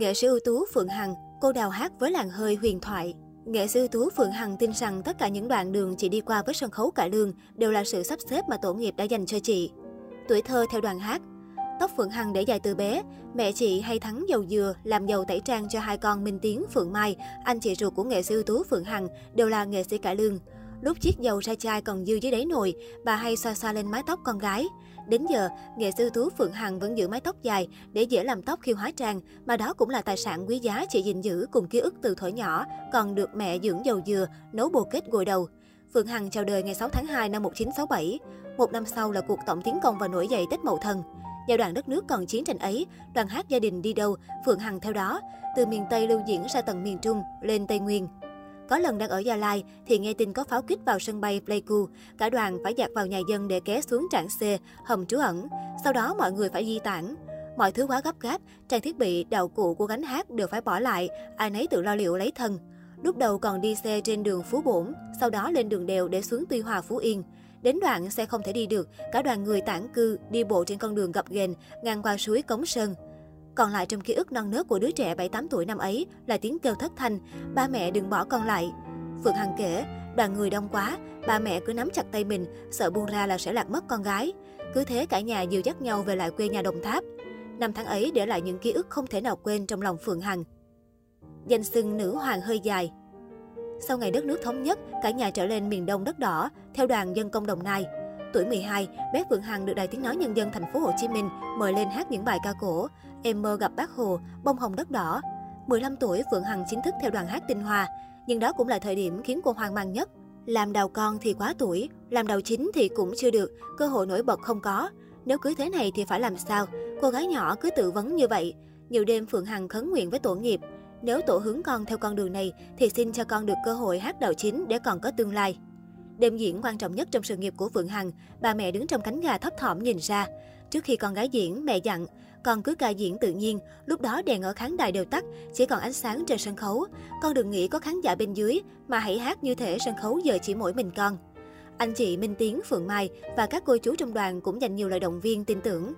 Nghệ sĩ ưu tú Phượng Hằng, cô đào hát với làng hơi huyền thoại. Nghệ sĩ ưu tú Phượng Hằng tin rằng tất cả những đoạn đường chị đi qua với sân khấu cải lương đều là sự sắp xếp mà tổ nghiệp đã dành cho chị. Tuổi thơ theo đoàn hát Tóc Phượng Hằng để dài từ bé, mẹ chị hay thắng dầu dừa, làm dầu tẩy trang cho hai con Minh Tiến, Phượng Mai, anh chị ruột của nghệ sĩ ưu tú Phượng Hằng, đều là nghệ sĩ cải lương. Lúc chiếc dầu ra chai còn dư dưới đáy nồi, bà hay xoa xoa lên mái tóc con gái. Đến giờ, nghệ sư tú Phượng Hằng vẫn giữ mái tóc dài để dễ làm tóc khi hóa trang, mà đó cũng là tài sản quý giá chị gìn giữ cùng ký ức từ thuở nhỏ, còn được mẹ dưỡng dầu dừa, nấu bồ kết gội đầu. Phượng Hằng chào đời ngày 6 tháng 2 năm 1967. Một năm sau là cuộc tổng tiến công và nổi dậy Tết Mậu Thân. Giai đoạn đất nước còn chiến tranh ấy, đoàn hát gia đình đi đâu, Phượng Hằng theo đó, từ miền Tây lưu diễn ra tận miền Trung, lên Tây Nguyên. Có lần đang ở Gia Lai thì nghe tin có pháo kích vào sân bay Pleiku. Cả đoàn phải dạt vào nhà dân để ké xuống trạm C, hầm trú ẩn. Sau đó mọi người phải di tản. Mọi thứ quá gấp gáp, trang thiết bị, đạo cụ của gánh hát đều phải bỏ lại, ai nấy tự lo liệu lấy thân. Lúc đầu còn đi xe trên đường Phú Bổn, sau đó lên đường đèo để xuống Tuy Hòa Phú Yên. Đến đoạn xe không thể đi được, cả đoàn người tản cư đi bộ trên con đường gập ghềnh ngang qua suối Cống Sơn. Còn lại trong ký ức non nớt của đứa trẻ 7-8 tuổi năm ấy là tiếng kêu thất thanh, ba mẹ đừng bỏ con lại. Phượng Hằng kể, đoàn người đông quá, ba mẹ cứ nắm chặt tay mình, sợ buông ra là sẽ lạc mất con gái. Cứ thế cả nhà dìu dắt nhau về lại quê nhà Đồng Tháp. Năm tháng ấy để lại những ký ức không thể nào quên trong lòng Phượng Hằng. Danh xưng nữ hoàng hơi dài Sau ngày đất nước thống nhất, cả nhà trở lên miền đông đất đỏ, theo đoàn dân công Đồng Nai. Tuổi 12, bé Phượng Hằng được Đài Tiếng Nói Nhân dân thành phố Hồ Chí Minh mời lên hát những bài ca cổ Em mơ gặp bác Hồ, Bông hồng đất đỏ. 15 tuổi, Phượng Hằng chính thức theo đoàn hát Tinh Hoa, nhưng đó cũng là thời điểm khiến cô hoang mang nhất. Làm đầu con thì quá tuổi, làm đầu chính thì cũng chưa được, cơ hội nổi bật không có. Nếu cứ thế này thì phải làm sao? Cô gái nhỏ cứ tự vấn như vậy. Nhiều đêm Phượng Hằng khấn nguyện với tổ nghiệp. Nếu tổ hướng con theo con đường này thì xin cho con được cơ hội hát đầu chính để còn có tương lai. Đêm diễn quan trọng nhất trong sự nghiệp của Phượng Hằng, bà mẹ đứng trong cánh gà thấp thỏm nhìn ra. Trước khi con gái diễn, mẹ dặn, con cứ ca diễn tự nhiên, lúc đó đèn ở khán đài đều tắt, chỉ còn ánh sáng trên sân khấu. Con đừng nghĩ có khán giả bên dưới, mà hãy hát như thể sân khấu giờ chỉ mỗi mình con. Anh chị Minh Tiến, Phượng Mai và các cô chú trong đoàn cũng dành nhiều lời động viên tin tưởng.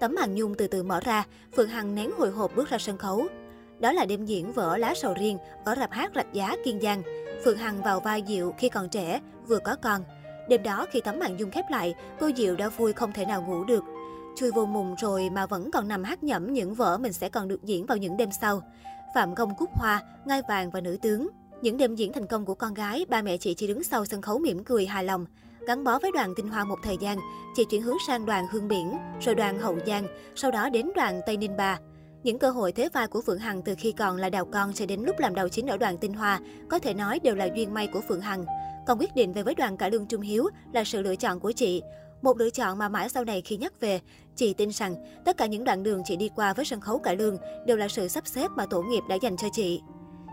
Tấm màn nhung từ từ mở ra, Phượng Hằng nén hồi hộp bước ra sân khấu. Đó là đêm diễn vở Lá sầu riêng ở rạp hát Rạch Giá, Kiên Giang. Phượng Hằng vào vai Diệu khi còn trẻ, vừa có con. Đêm đó khi tấm màn dung khép lại, cô Diệu đã vui không thể nào ngủ được. Chui vô mùng rồi mà vẫn còn nằm hát nhẩm những vở mình sẽ còn được diễn vào những đêm sau. Phạm Công Cúc Hoa, Ngai Vàng và Nữ Tướng. Những đêm diễn thành công của con gái, ba mẹ chị chỉ đứng sau sân khấu mỉm cười hài lòng. Gắn bó với đoàn Tinh Hoa một thời gian, chị chuyển hướng sang đoàn Hương Biển, rồi đoàn Hậu Giang, sau đó đến đoàn Tây Ninh Ba. Những cơ hội thế vai của Phượng Hằng từ khi còn là đào con cho đến lúc làm đầu chính ở đoàn Tinh Hoa, có thể nói đều là duyên may của Phượng Hằng. Còn quyết định về với đoàn cả lương Trung Hiếu là sự lựa chọn của chị. Một lựa chọn mà mãi sau này khi nhắc về, chị tin rằng tất cả những đoạn đường chị đi qua với sân khấu cải lương đều là sự sắp xếp mà tổ nghiệp đã dành cho chị.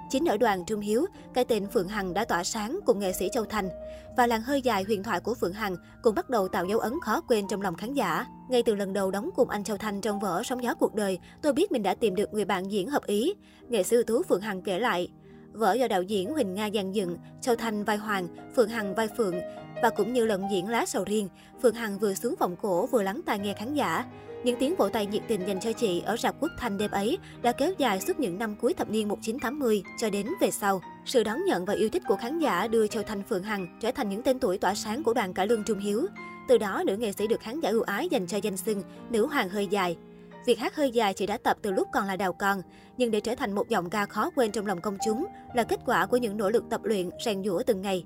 Chính ở đoàn Trung Hiếu, cái tên Phượng Hằng đã tỏa sáng cùng nghệ sĩ Châu Thành. Và làng hơi dài huyền thoại của Phượng Hằng cũng bắt đầu tạo dấu ấn khó quên trong lòng khán giả. Ngay từ lần đầu đóng cùng anh Châu Thành trong vở Sóng gió cuộc đời, tôi biết mình đã tìm được người bạn diễn hợp ý. Nghệ sĩ ưu tú Phượng Hằng kể lại. Vở do đạo diễn Huỳnh Nga dàn dựng, Châu Thành vai Hoàng, Phượng Hằng vai Phượng. Và cũng như lần diễn Lá sầu riêng, Phượng Hằng vừa xuống vòng cổ vừa lắng tai nghe khán giả. Những tiếng vỗ tay nhiệt tình dành cho chị ở rạp quốc thanh đêm ấy đã kéo dài suốt những năm cuối thập niên 1980 cho đến về sau. Sự đón nhận và yêu thích của khán giả đưa Châu Thanh Phượng Hằng trở thành những tên tuổi tỏa sáng của đoàn cải lương Trung Hiếu. Từ đó, nữ nghệ sĩ được khán giả ưu ái dành cho danh xưng nữ hoàng hơi dài. Việc hát hơi dài chị đã tập từ lúc còn là đào con, nhưng để trở thành một giọng ca khó quên trong lòng công chúng là kết quả của những nỗ lực tập luyện, rèn giũa từng ngày.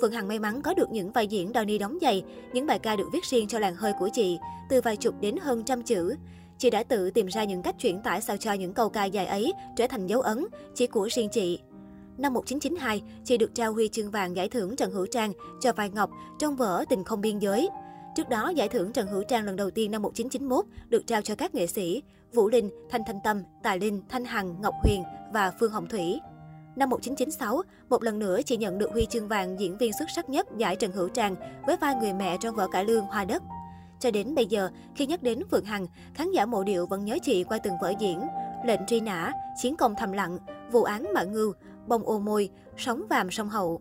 Phượng Hằng may mắn có được những vai diễn đo ni đóng giày, những bài ca được viết riêng cho làng hơi của chị, từ vài chục đến hơn trăm chữ. Chị đã tự tìm ra những cách chuyển tải sao cho những câu ca dài ấy trở thành dấu ấn, chỉ của riêng chị. Năm 1992, chị được trao huy chương vàng giải thưởng Trần Hữu Trang cho vai Ngọc trong vở Tình không biên giới. Trước đó, giải thưởng Trần Hữu Trang lần đầu tiên năm 1991 được trao cho các nghệ sĩ Vũ Linh, Thanh Thanh Tâm, Tài Linh, Thanh Hằng, Ngọc Huyền và Phương Hồng Thủy. Năm 1996, một lần nữa chị nhận được huy chương vàng diễn viên xuất sắc nhất giải Trần Hữu Trang với vai người mẹ trong vở cải lương Hoa Đất. Cho đến bây giờ, khi nhắc đến Phượng Hằng, khán giả mộ điệu vẫn nhớ chị qua từng vở diễn Lệnh truy nã, Chiến công thầm lặng, Vụ án mạng ngưu, Bông ô môi, Sóng vàm sông hậu.